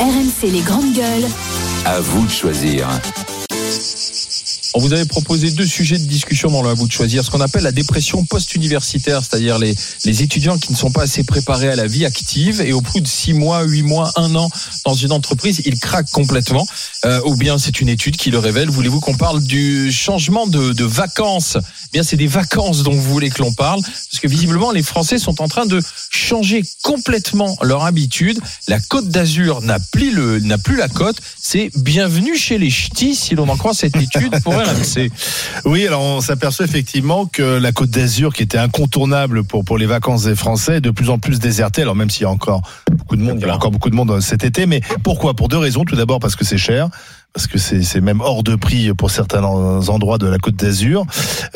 RMC les grandes gueules. À vous de choisir. On vous avait proposé deux sujets de discussion dans le à vous de choisir, ce qu'on appelle la dépression post-universitaire, c'est-à-dire les, les étudiants qui ne sont pas assez préparés à la vie active et au bout de six mois, huit mois, un an dans une entreprise, ils craquent complètement. Euh, ou bien c'est une étude qui le révèle. Voulez-vous qu'on parle du changement de, de vacances? Eh Bien, c'est des vacances dont vous voulez que l'on parle, parce que visiblement les Français sont en train de changer complètement leur habitude. La Côte d'Azur n'a plus le n'a plus la côte. C'est bienvenue chez les ch'tis, si l'on en croit cette étude Oui, alors on s'aperçoit effectivement que la Côte d'Azur, qui était incontournable pour pour les vacances des Français, est de plus en plus désertée. Alors même s'il y a encore beaucoup de monde, il y a encore beaucoup de monde cet été, mais pourquoi? Pour deux raisons. Tout d'abord parce que c'est cher parce que c'est même hors de prix pour certains endroits de la Côte d'Azur.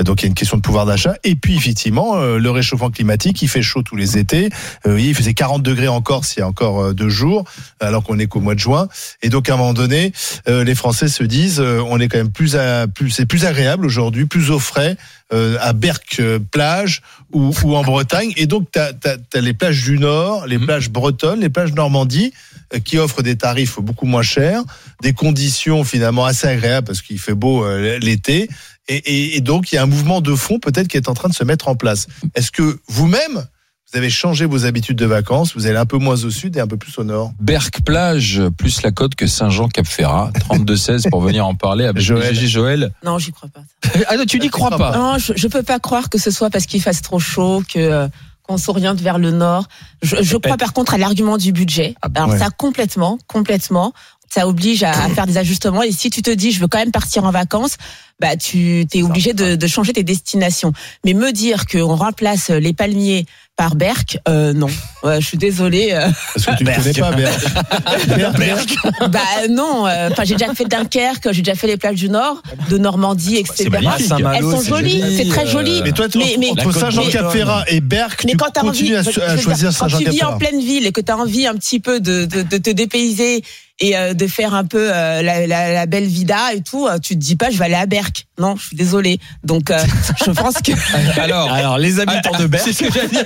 Donc il y a une question de pouvoir d'achat. Et puis effectivement, euh, le réchauffement climatique, il fait chaud tous les étés. Euh, il faisait 40 degrés en Corse il y a encore euh, deux jours, alors qu'on est qu'au mois de juin. Et donc à un moment donné, les Français se disent, on est quand même plus, à, plus c'est plus agréable aujourd'hui, plus au frais à Berck plage ou, ou, en Bretagne. Et donc tu as, as, les plages du Nord, les mmh. plages bretonnes, les plages Normandie qui offrent des tarifs beaucoup moins chers, des conditions finalement assez agréables parce qu'il fait beau euh, l'été. Et, et, et, donc, il y a un mouvement de fond peut-être qui est en train de se mettre en place. Est-ce que vous-même, vous avez changé vos habitudes de vacances, vous allez un peu moins au sud et un peu plus au nord Berck plage plus la côte que Saint-Jean-Cap-Ferrat, 32-16 pour venir en parler avec Joël. Joël. Non, j'y crois pas. ah non, tu n'y crois pas. Non, je, je peux pas croire que ce soit parce qu'il fasse trop chaud que euh, qu'on s'oriente vers le nord. Je, je crois par contre à l'argument du budget. Ah Alors ça complètement, complètement. Ça oblige à, à faire des ajustements. Et si tu te dis je veux quand même partir en vacances, bah tu t'es obligé de, de changer tes destinations. Mais me dire qu'on remplace les palmiers par Berck, euh, non. Ouais, je suis désolée. Euh. Parce que tu ne connais pas Berck. Berck. Bah non. euh, Enfin, j'ai déjà fait Dunkerque, j'ai déjà fait les plages du Nord, de Normandie, etc. magnifique. Elles sont jolies, c'est très joli. Mais toi, tu- Mais- mais- entre Saint-Jean-Cap-Ferrat et Berck, Mais tu quand continues envie, à, choisir quand tu vis en Saint-Jean-Cap-Ferrat. pleine ville et que tu as envie un petit peu de, de, de te dépayser et euh, de faire un peu euh, la, la, la belle vida et tout, euh, tu te dis pas je vais aller à Berck. Non, je suis désolée. Donc euh, je pense que Alors, Alors, les habitants de Berck. c'est ce que j'allais dire.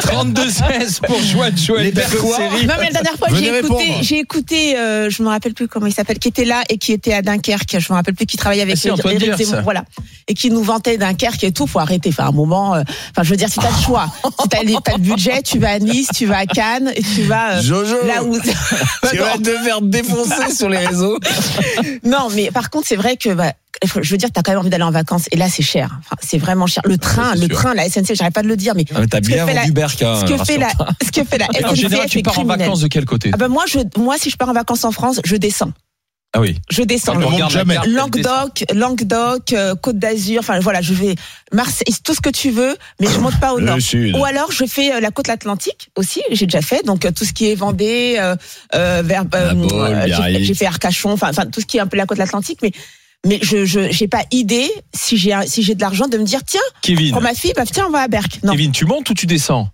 32-16 pour Joël Joël Les Bercois. Non mais la dernière fois j'ai écouté, j'ai écouté, euh, je me rappelle plus comment il s'appelle, qui était là et qui était à Dunkerque. Je me rappelle plus qui travaillait avec Ah si, Diers. Zemmour, voilà, et qui nous vantait Dunkerque et tout. Faut arrêter. Enfin, un moment. euh, Enfin, je veux dire, si t'as le choix, si t'as t'as le budget, tu vas à Nice, tu vas à Cannes et tu vas euh, Jojo, là où. tu vas te faire défoncer sur les réseaux. Non, mais par contre, c'est vrai que bah, je veux dire, t'as quand même envie d'aller en vacances et là, c'est cher. Enfin, c'est vraiment cher. Le train, le sûr. train, la SNCF, j'arrête pas de le dire, mais Ah, mais T'as bien vendu Berck. hein, ce que fait la, ce que fait la En général, SNCF tu pars en vacances de quel côté? Ah ben moi, je, moi, si je pars en vacances en France, je descends. Ah oui. Je descends. On regarde jamais. Languedoc, Languedoc, euh, Côte d'Azur, enfin voilà, je vais Marseille, tout ce que tu veux, mais je monte pas au nord. sud. Ou alors je fais euh, la côte atlantique aussi, j'ai déjà fait, donc euh, tout ce qui est Vendée, vers, j'ai fait- Biarritz. j'ai fait Arcachon, enfin, enfin tout ce qui est un peu la côte atlantique, mais mais je je j'ai pas idée si j'ai si j'ai de l'argent de me dire tiens Kevin. pour ma fille bah tiens on va à Berck. Non. Kevin, tu montes ou tu descends?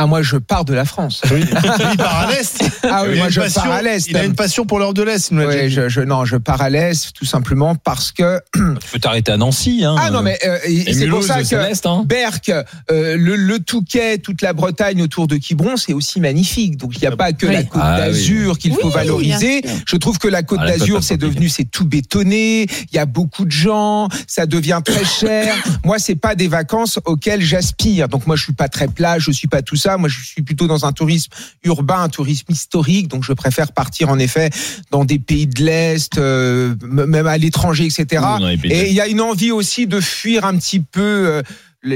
Ah, moi, je pars de la France. Oui, il part à l'Est. Ah oui, Il a moi, une je passion- pars à l'Est. Il a une passion pour l'heure de l'Est, je, je, non, je pars à l'Est, tout simplement parce que. Tu peux t'arrêter à Nancy. Hein. Ah non, mais euh, c'est pour ça que. hein. Berck, euh, le, le Touquet, toute la Bretagne autour de Quiberon, c'est aussi magnifique. Donc il n'y a pas que Oui. la Côte Ah oui. d'Azur qu'il Oui, faut valoriser. Je trouve que la Côte Ah, d'Azur, c'est devenu, c'est tout bétonné. Il y a beaucoup de gens, ça devient très cher. moi, c'est pas des vacances auxquelles j'aspire. Donc moi, je suis pas très plage, je suis pas tout ça. Moi, je suis plutôt dans un tourisme urbain, un tourisme historique. Donc je préfère partir en effet dans des pays de l'Est, euh, même à l'étranger, etc. Et il y a une envie aussi de fuir un petit peu euh,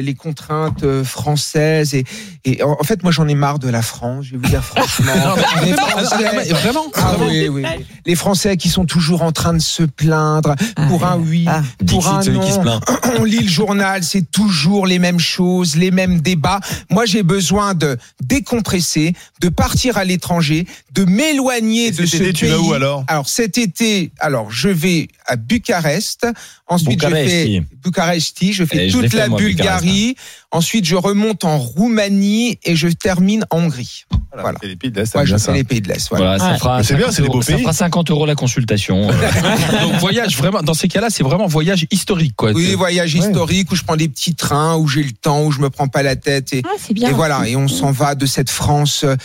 les, contraintes euh, françaises. Et, et en, en fait, moi, j'en ai marre de la France. Je vais vous dire franchement. les Français, Vraiment ah oui, oui. Les Français qui sont toujours en train de se plaindre pour un oui, Ah. pour un celui qui se non. plaint. On lit le journal, c'est toujours les mêmes choses, les mêmes débats. Moi, j'ai besoin de décompresser, de partir à l'étranger, de m'éloigner de cet ce été, pays. tu vas où, alors? Alors cet été, alors je vais à Bucarest. Ensuite, Bucaresti. je fais Bucaresti. Je fais je toute fait, la moi, Bulgarie. Ensuite, je remonte en Roumanie et je termine en Hongrie. Voilà. C'est les pays de l'Est, Ouais, je fais les pays de l'Est. Voilà. Voilà, Ouais. C'est bien, 50 c'est des beaux euros- Ça pays. fera 50 euros la consultation. euh. Donc voyage vraiment. Dans ces cas-là, c'est vraiment voyage historique, quoi. Oui, voyage historique où je prends des petits trains, où j'ai le temps, où je me prends pas la tête et, Ah, bien. et voilà. Et on s'en va de cette France. euh,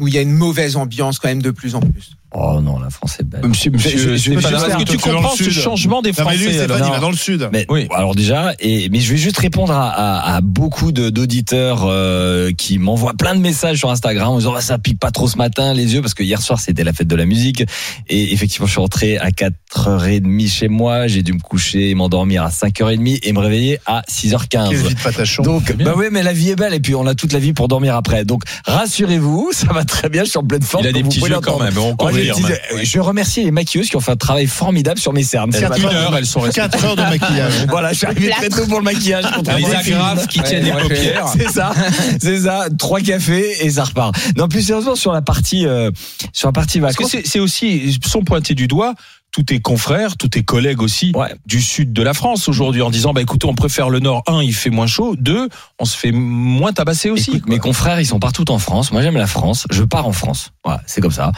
où il y a une mauvaise ambiance quand même de plus en plus. Oh non, la France est belle. Monsieur, monsieur, Je- je- Stéphane, je- est-ce que tu comprends ce changement des Non, mais lui, Français Stéphane, alors il va dans le sud. Mais Oui. alors déjà, et mais je vais juste répondre à, à, à beaucoup d'auditeurs euh, qui m'envoient plein de messages sur Instagram en disant ah, ça pique pas trop ce matin les yeux parce que hier soir c'était la fête de la musique et effectivement je suis rentré à 4h30 chez moi, j'ai dû me coucher m'endormir à 5h30 et me réveiller à 6h15. Quelle vie de patachon. Donc, bah oui, mais la vie est belle et puis on a toute la vie pour dormir après. Donc, rassurez-vous, ça va très bien, je suis en pleine forme. Il a des petits yeux quand même, on Petits. Je remercie les maquilleuses qui ont fait un travail formidable sur mes cernes. ce Quatre matin. Une heure, elles sont restées. 4 heures de maquillage. Voilà, je suis arrivé très tôt pour le maquillage. contre Les agrafes qui tiennent les paupières. C'est ça, c'est ça. Trois cafés et ça repart. Non, plus sérieusement sur la partie, euh, sur la partie Parce que vacances. c'est c'est aussi, sont pointés du doigt tous tes confrères, tous tes collègues aussi Ouais. du sud de la France aujourd'hui en disant bah écoutez on préfère le nord un il fait moins chaud deux on se fait moins tabasser aussi Écoute, mes confrères, ils sont partout en France. Moi, j'aime la France. Je pars en France. Voilà, c'est comme ça.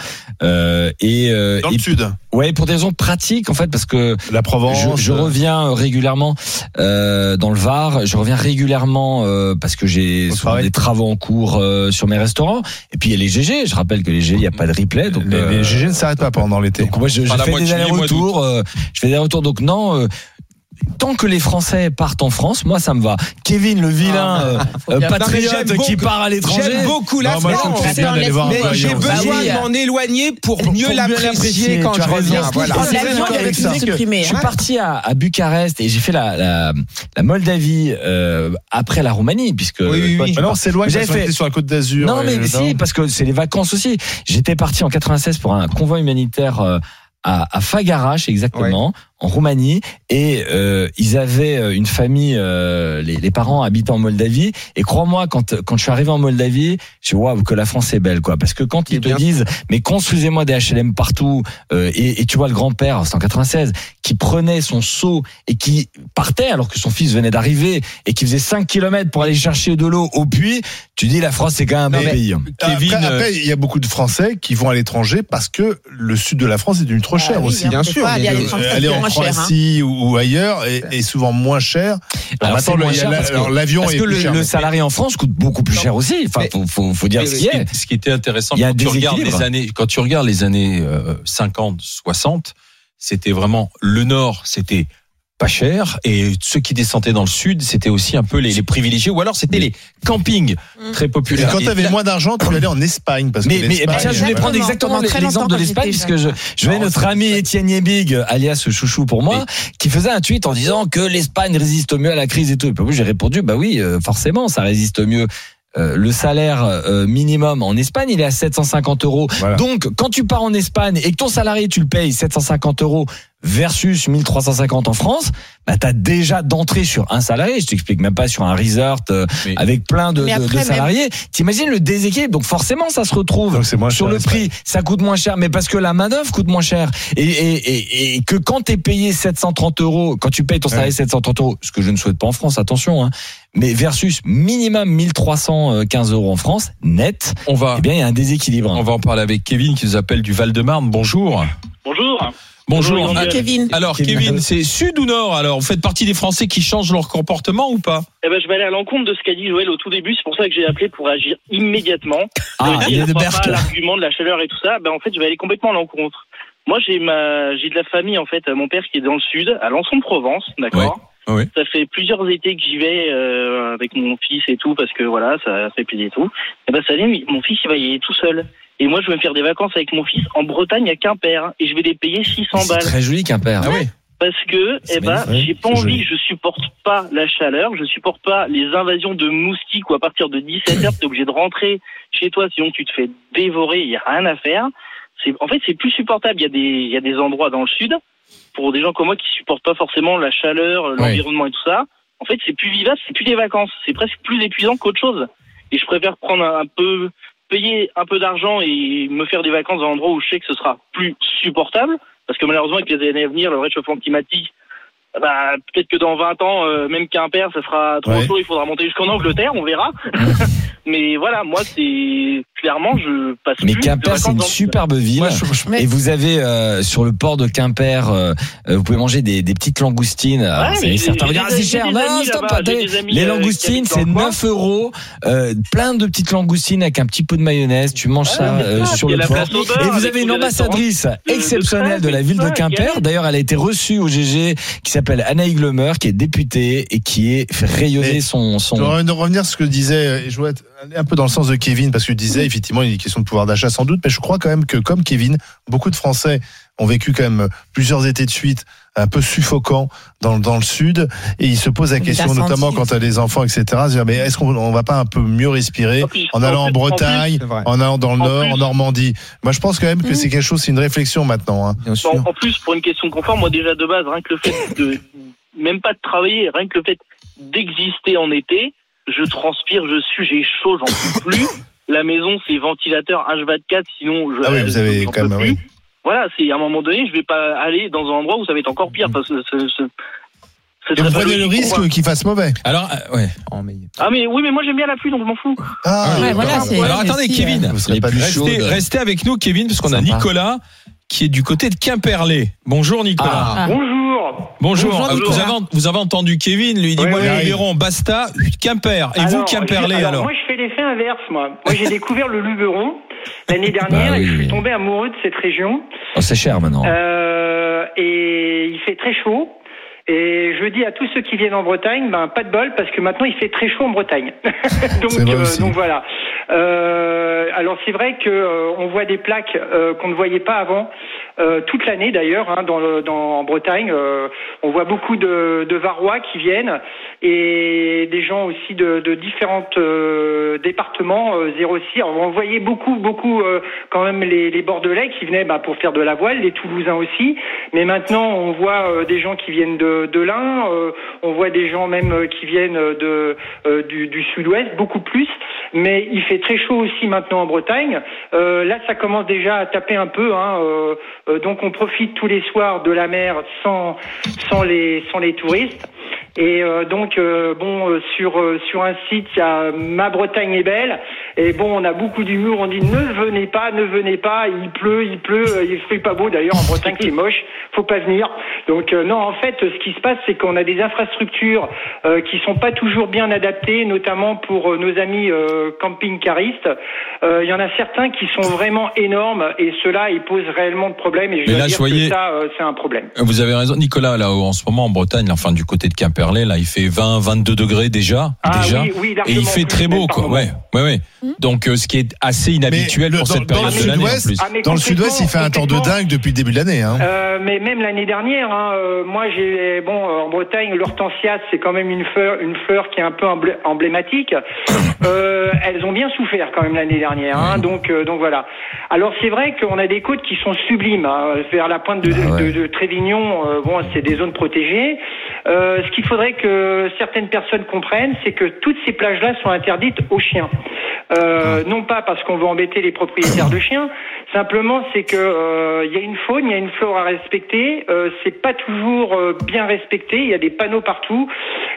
Euh, et, euh, Dans et le sud. ouais, pour des raisons pratiques, en fait, parce que La Provence. Je, je reviens régulièrement euh, dans le Var. Je reviens régulièrement euh, parce que j'ai des travaux en cours euh, sur mes restaurants. Et puis il y a les GG. Je rappelle que les GG, il n'y a pas de replay. Donc, Les, euh, les GG ne s'arrêtent pas pendant l'été. donc moi, je, je fais des allers-retours. euh, je fais des allers-retours. Donc non. euh, Tant que les Français partent en France, moi ça me va. Kevin, le vilain faut euh, patriote Non, qui beaucoup- part à l'étranger. J'aime beaucoup la Non, moi, je France. Mais j'ai. Bah besoin de m'en éloigner pour Pour- mieux l'apprécier quand je reviens. Voilà. Je suis parti à, à Bucarest et j'ai fait la, la, la Moldavie euh, après la Roumanie, puisque Oui, oui, oui. non, c'est loin. J'avais fait- sur la côte d'Azur. Non, mais si, parce que c'est les vacances aussi. J'étais parti en 96 pour un convoi humanitaire à, à Fagarache, exactement, en Roumanie, et euh, ils avaient euh, une famille, euh, les, les parents habitent en Moldavie, et crois-moi, quand quand je suis arrivé en Moldavie, je waouh que la France est belle, quoi, parce que quand ils te bien. disent, mais construisez-moi des HLM partout, euh, et, et tu vois le grand-père, c'était en 96, qui prenait son seau et qui partait alors que son fils venait d'arriver et qui faisait 5 km pour aller chercher de l'eau au puits, tu dis la France c'est quand même un beau pays. hein. Kevin, Après, euh, après, il y a beaucoup de Français qui vont à l'étranger parce que le sud de la France est devenu trop cher Ah oui, aussi. bien sûr, cher, hein. Croatie ou, ou ailleurs est, est souvent moins cher. Alors, maintenant, l'avion est que plus le, cher. le salarié en France coûte beaucoup plus Non. cher aussi. Enfin, faut, faut, faut dire mais- ce qui est. ce qui était intéressant quand tu regardes les années quand tu regardes les années euh, 50 60 c'était vraiment le nord c'était pas cher et ceux qui descendaient dans le sud c'était aussi un peu les, les privilégiés ou alors c'était les campings Mm. très Et populaires quand Et tu avais moins d'argent, tu allais en Espagne. Parce Mais, que mais l'Espagne- tiens, je voulais prendre Exactement. l'exemple de quand l'Espagne, j'étais parce que je, je vais notre ami Étienne Yebig, alias Chouchou pour moi, qui faisait un tweet en disant que l'Espagne résiste mieux à la crise et tout. Et puis moi, j'ai répondu, bah oui, euh, forcément, ça résiste mieux. Euh, le salaire euh, minimum en Espagne, il est à 750 euros. Voilà. Donc, quand tu pars en Espagne et que ton salarié, tu le payes 750 euros versus 1350 en France, bah, t'as déjà d'entrée sur un salarié. Je t'explique même pas sur un resort euh, avec plein de, de- de après, même- salariés. T'imagines le déséquilibre? Donc, forcément, ça se retrouve sur cher, le prix, ça coûte moins cher, mais parce que la main d'œuvre coûte moins cher, et, et, et, et que quand t'es payé 730 euros, quand tu payes ton salarié 730 euros, ce que je ne souhaite pas en France, attention, hein, mais versus minimum 1315 euros en France, net, on va eh bien il y a un déséquilibre. on va en parler avec Kevin qui nous appelle du Val-de-Marne bonjour Bonjour. Bonjour Bonjour, Kevin. alors Kevin c'est sud ou nord alors vous faites partie des Français qui changent leur comportement ou pas Eh ben, je vais aller à l'encontre de ce qu'a dit Joël au tout début. C'est pour ça que j'ai appelé pour agir immédiatement. Ah, il crois Berck. pas à l'argument de la chaleur et tout ça. Ben, en fait, je vais aller complètement à l'encontre. Moi, j'ai ma, j'ai de la famille, en fait, mon père qui est dans le sud, à Lançon-de-Provence, d'accord? Ouais, ouais. Ça fait plusieurs étés que j'y vais, euh, avec mon fils et tout, parce que voilà, ça fait plaisir et tout. Et ben, ça vient, mon fils, il va y aller tout seul. Et moi, je vais me faire des vacances avec mon fils en Bretagne à Quimper. Et je vais les payer 600 C'est balles. très joli qu'un père. ah oui Parce que, eh ben, j'ai pas envie, joli. je supporte pas la chaleur, je supporte pas les invasions de moustiques où à partir de 17 heures, t'es obligé de rentrer chez toi, sinon tu te fais dévorer, il y a rien à faire. C'est, en fait, c'est plus supportable. Il y a des, il y a des endroits dans le sud, pour des gens comme moi qui supportent pas forcément la chaleur, l'environnement et tout ça. En fait, c'est plus vivace, c'est plus des vacances, c'est presque plus épuisant qu'autre chose. Et je préfère prendre un, un peu, payer un peu d'argent et me faire des vacances dans un endroit où je sais que ce sera plus supportable. Parce que malheureusement, avec les années à venir, le réchauffement climatique, bah, peut-être que dans 20 ans, euh, même Quimper, ça sera trop Ouais. chaud, il faudra monter jusqu'en Angleterre, on verra. mais voilà, moi c'est clairement je passe Mais plus Quimper, c'est une superbe ville. Moi, je- je- Et vous avez euh, sur le port de Quimper, euh, euh, vous pouvez manger des, des petites langoustines. Alors, Ouais, c'est- certains vont dire ah, c'est cher. Non, stop, Les euh, qui langoustines, c'est le coin. 9 euros. Euh, plein de petites langoustines avec un petit peu de mayonnaise. Tu manges ça euh, ça, sur le port. Et vous avez une les ambassadrice de- exceptionnelle de, la ville de Quimper. D'ailleurs, elle a été reçue au GG qui s'appelle Anaïg Lemer, qui est députée et qui est fait rayonner Mais son, Je son, voudrais revenir sur ce que disait, je aller un peu dans le sens de Kevin, parce que tu disais, effectivement, il y a une question de pouvoir d'achat sans doute, mais je crois quand même que, comme Kevin, beaucoup de Français ont vécu quand même plusieurs étés de suite un peu suffocants dans, dans le sud, et ils se posent la question, notamment quand tu as des enfants, etc., se dire, mais est-ce qu'on on va pas un peu mieux respirer En allant en Bretagne, en allant dans le nord, en Normandie? Moi, je pense quand même que Mm. c'est quelque chose, c'est une réflexion maintenant. Hein. Bien sûr. Bon, en plus, pour une question de confort, moi déjà de base, rien que le fait de même pas de travailler, rien que le fait d'exister en été, je transpire, je suis, j'ai chaud, j'en peux plus. La maison, c'est ventilateur H24, sinon je. Ah oui, vous avez quand même, oui. Voilà, c'est à un moment donné, je vais pas aller dans un endroit où ça va être encore pire parce que ce, Et vous prenez le risque qu'il fasse mauvais. Alors, euh, ouais. Oh, mais- Ah mais oui, mais moi j'aime bien la pluie, donc je m'en fous. Ah, Ouais, voilà, Alors attendez, si, Kevin. Vous serez pas du-. Restez, restez avec nous, Kevin, parce qu'on a. Nicolas qui est du côté de Quimperlé. Bonjour, Nicolas. Ah. Bonjour. Bonjour. Bonjour, Ah, vous, avez, vous avez entendu Kevin, lui, il dit Oui, Moi, oui. les Luberon, basta, Quimper. Et vous, Alors, Quimperlé, je- alors, Moi, je fais l'effet inverse, moi. Moi, j'ai découvert le Luberon l'année dernière Bah et je suis tombé amoureux de cette région. Oh, c'est cher maintenant. Euh, et il fait très chaud. Et je dis à tous ceux qui viennent en Bretagne, ben pas de bol parce que maintenant il fait très chaud en Bretagne. donc, euh, donc voilà. Euh, alors c'est vrai que euh, on voit des plaques euh, qu'on ne voyait pas avant euh, toute l'année d'ailleurs hein, dans, en Bretagne. euh, on voit beaucoup de, de Varois qui viennent et des gens aussi de, de différents euh, départements euh, 06. Alors, on voyait beaucoup beaucoup euh, quand même les, Bordelais qui venaient bah, pour faire de la voile, les Toulousains aussi. Mais maintenant on voit euh, des gens qui viennent de, de l'Ain, euh, on voit des gens même euh, qui viennent de euh, du, sud-ouest, beaucoup plus. Mais il fait très chaud aussi maintenant en Bretagne. Euh, là, ça commence déjà à taper un peu. Hein, euh, euh, donc, on profite tous les soirs de la mer sans sans les sans les touristes. Et euh, donc, euh, bon, euh, sur euh, sur un site, il y a Ma Bretagne est belle. Et bon, on a beaucoup d'humour. On dit ne venez pas, ne venez pas. Il pleut, il pleut. euh, Il fait pas beau. D'ailleurs, en Bretagne, c'est moche. Faut pas venir. Donc euh, non, en fait, ce qui se passe, c'est qu'on a des infrastructures euh, qui sont pas toujours bien adaptées, notamment pour euh, nos amis camping-caristes. Il y en a certains qui sont vraiment énormes et ceux-là, ils posent réellement de problèmes. Et je Mais là, dire je voyais- que ça, c'est un problème. vous avez raison. Nicolas, là, en ce moment, en Bretagne, enfin, du côté de Quimperlé, là, il fait 20, 22 degrés déjà. Ah déjà. oui, oui, Et il fait plus, très beau, quoi. Ouais, ouais, ouais. Donc, euh, ce qui est assez inhabituel Mais pour le- cette période le de l'année. Ah, Dans le sud-ouest, il fait un temps de dingue depuis le début de l'année. Hein. Euh, mais même l'année dernière, hein, euh, moi j'ai bon euh, en Bretagne l'hortensia c'est quand même une fleur, une fleur qui est un peu emblé- emblématique. Euh, elles ont bien souffert quand même l'année dernière, hein, donc euh, donc voilà. Alors c'est vrai qu'on a des côtes qui sont sublimes hein, vers la pointe de, Ah ouais. de, de Trévignon. euh, bon, c'est des zones protégées. Euh, ce qu'il faudrait que certaines personnes comprennent, c'est que toutes ces plages-là sont interdites aux chiens. Euh, non pas parce qu'on veut embêter les propriétaires de chiens, simplement c'est que euh, il y a une faune, il y a une flore à respecter. Euh, c'est pas toujours euh, bien respecté. Il y a des panneaux partout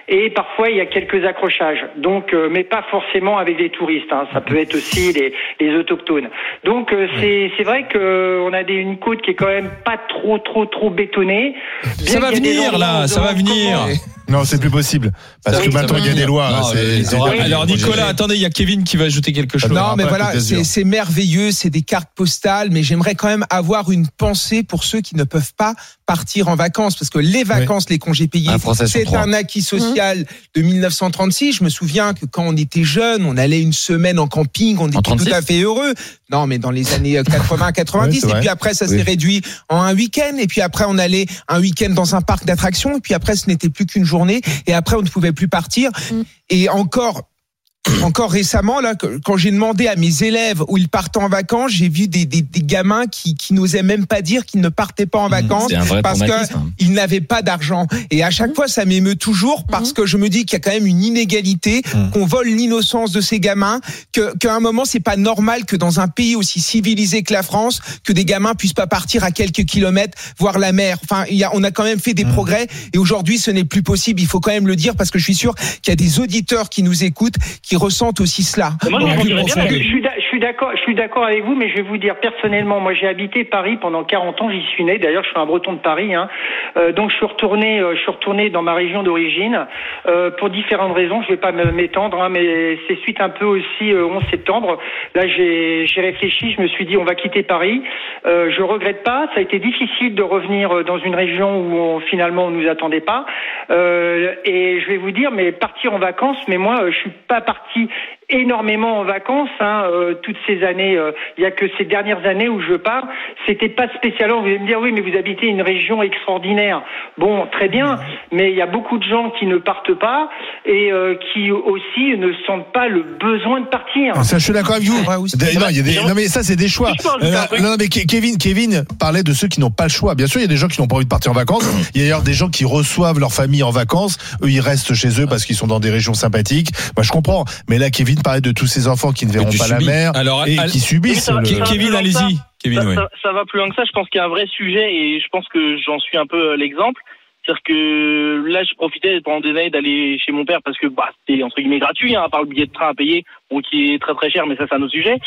et parfois il y a quelques accrochages. Donc, euh, mais pas forcément avec des touristes. hein. Ça peut être aussi les, les autochtones. Donc euh, c'est c'est vrai que on a des, une côte qui est quand même pas trop trop trop bétonnée. Ça Bien va qu'il y a des venir, là, ça va venir. comment- Non, c'est plus possible. Parce que maintenant, il y a des lois. hein, Non, c'est- mais c'est- alors, Nicolas, attendez, il y a Kevin qui va ajouter quelque chose. Non, mais voilà, c'est c'est merveilleux, c'est des cartes postales, mais j'aimerais quand même avoir une pensée pour ceux qui ne peuvent pas partir en vacances, parce que les vacances, les congés payés, Un c'est un acquis social de 1936. Je me souviens que quand on était jeune, on allait une semaine en camping, on était 36? tout à fait heureux. Non, mais dans les années 80-90, Ouais, c'est et vrai. puis après, ça s'est réduit en un week-end, et puis après, on allait un week-end dans un parc d'attractions, et puis après, ce n'était plus qu'une journée, et après, on ne pouvait plus partir. Et encore, encore récemment, là, quand j'ai demandé à mes élèves où ils partent en vacances, j'ai vu des, des, des gamins qui, qui n'osaient même pas dire qu'ils ne partaient pas en vacances C'est un vrai parce que traumatisme. ils n'avaient pas d'argent. Et à chaque fois, ça m'émeut toujours parce que je me dis qu'il y a quand même une inégalité, qu'on vole l'innocence de ces gamins, que qu'à un moment, c'est pas normal que dans un pays aussi civilisé que la France, que des gamins puissent pas partir à quelques kilomètres voir la mer. Enfin, il y a, on a quand même fait des progrès et aujourd'hui, ce n'est plus possible. Il faut quand même le dire parce que je suis sûr qu'il y a des auditeurs qui nous écoutent, qui qui ressentent aussi cela. Moi, je, bien, je, suis suis d'accord, je suis d'accord avec vous, mais je vais vous dire personnellement, moi j'ai habité Paris pendant 40 ans, j'y suis né. D'ailleurs, je suis un Breton de Paris, hein. Euh, donc je suis retourné, euh, je suis retourné dans ma région d'origine euh, pour différentes raisons. Je vais pas m'étendre, hein, mais c'est suite un peu aussi euh, 11 septembre. Là, j'ai réfléchi, je me suis dit, on va quitter Paris. Je regrette pas. Ça a été difficile de revenir dans une région où on, finalement on nous attendait pas. Et je vais vous dire, mais partir en vacances, mais moi, je suis pas parti énormément en vacances. Hein, euh, toutes ces années, euh, il y a que ces dernières années où je pars. C'était pas spécialement. Vous allez me dire, oui, mais vous habitez une région extraordinaire. Bon, très bien, mais il y a beaucoup de gens qui ne partent pas et euh, qui aussi ne sentent pas le besoin de partir. Ça, je suis d'accord avec vous. Aussi. Des- non, il y a des- non, mais ça, c'est des choix. Euh, non, mais Ke- Kevin, Kevin parlait de ceux qui n'ont pas le choix. Bien sûr, il y a des gens qui n'ont pas envie de partir en vacances. Il y a d'ailleurs des gens qui reçoivent leur famille en vacances. Eux, ils restent chez eux parce qu'ils sont dans des régions sympathiques. Moi, je comprends. Mais là, Kevin parlait de tous ces enfants qui ne verront pas la mer Alors, et al- qui subissent. Ça le- Kevin, allez-y. Kevin, ça, oui. ça- ça va plus loin que ça. Je pense qu'il y a un vrai sujet et je pense que j'en suis un peu euh, l'exemple. C'est-à-dire que là, je profitais pendant des années d'aller chez mon père parce que bah, c'était entre guillemets gratuit, hein, à part le billet de train à payer, bon, qui est très très cher, mais ça c'est un autre sujet.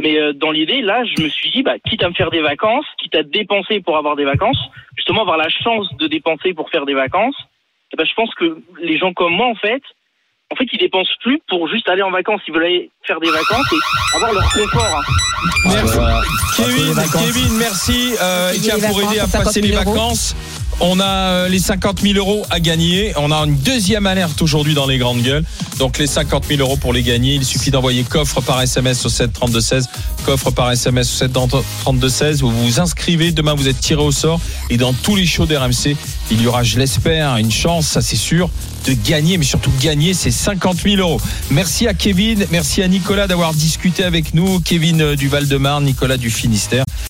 Mais euh, dans l'idée, là, je me suis dit, bah, quitte à me faire des vacances, quitte à dépenser pour avoir des vacances, justement avoir la chance de dépenser pour faire des vacances, eh ben, je pense que les gens comme moi, en fait, en fait, ils dépensent plus pour juste aller en vacances. Ils veulent aller faire des vacances et avoir leur confort. hein. Merci. Voilà. Kevin, merci. Euh, Payer tiens, pour aider à passer les 50 000 euros. vacances, on a euh, les 50 000 euros à gagner. On a une deuxième alerte aujourd'hui dans les grandes gueules. Donc les 50 000 euros pour les gagner, il suffit d'envoyer coffre par SMS au 7 32 16. Coffre par SMS au 7 32 16. Vous vous inscrivez. Demain, vous êtes tiré au sort. Et dans tous les shows d'RMC, il y aura, je l'espère, une chance, ça c'est sûr, de gagner, mais surtout gagner ces 50 000 euros. Merci à Kevin, merci à Nicolas d'avoir discuté avec nous. Kevin euh, du Val-de-Marne, Nicolas du Finistère.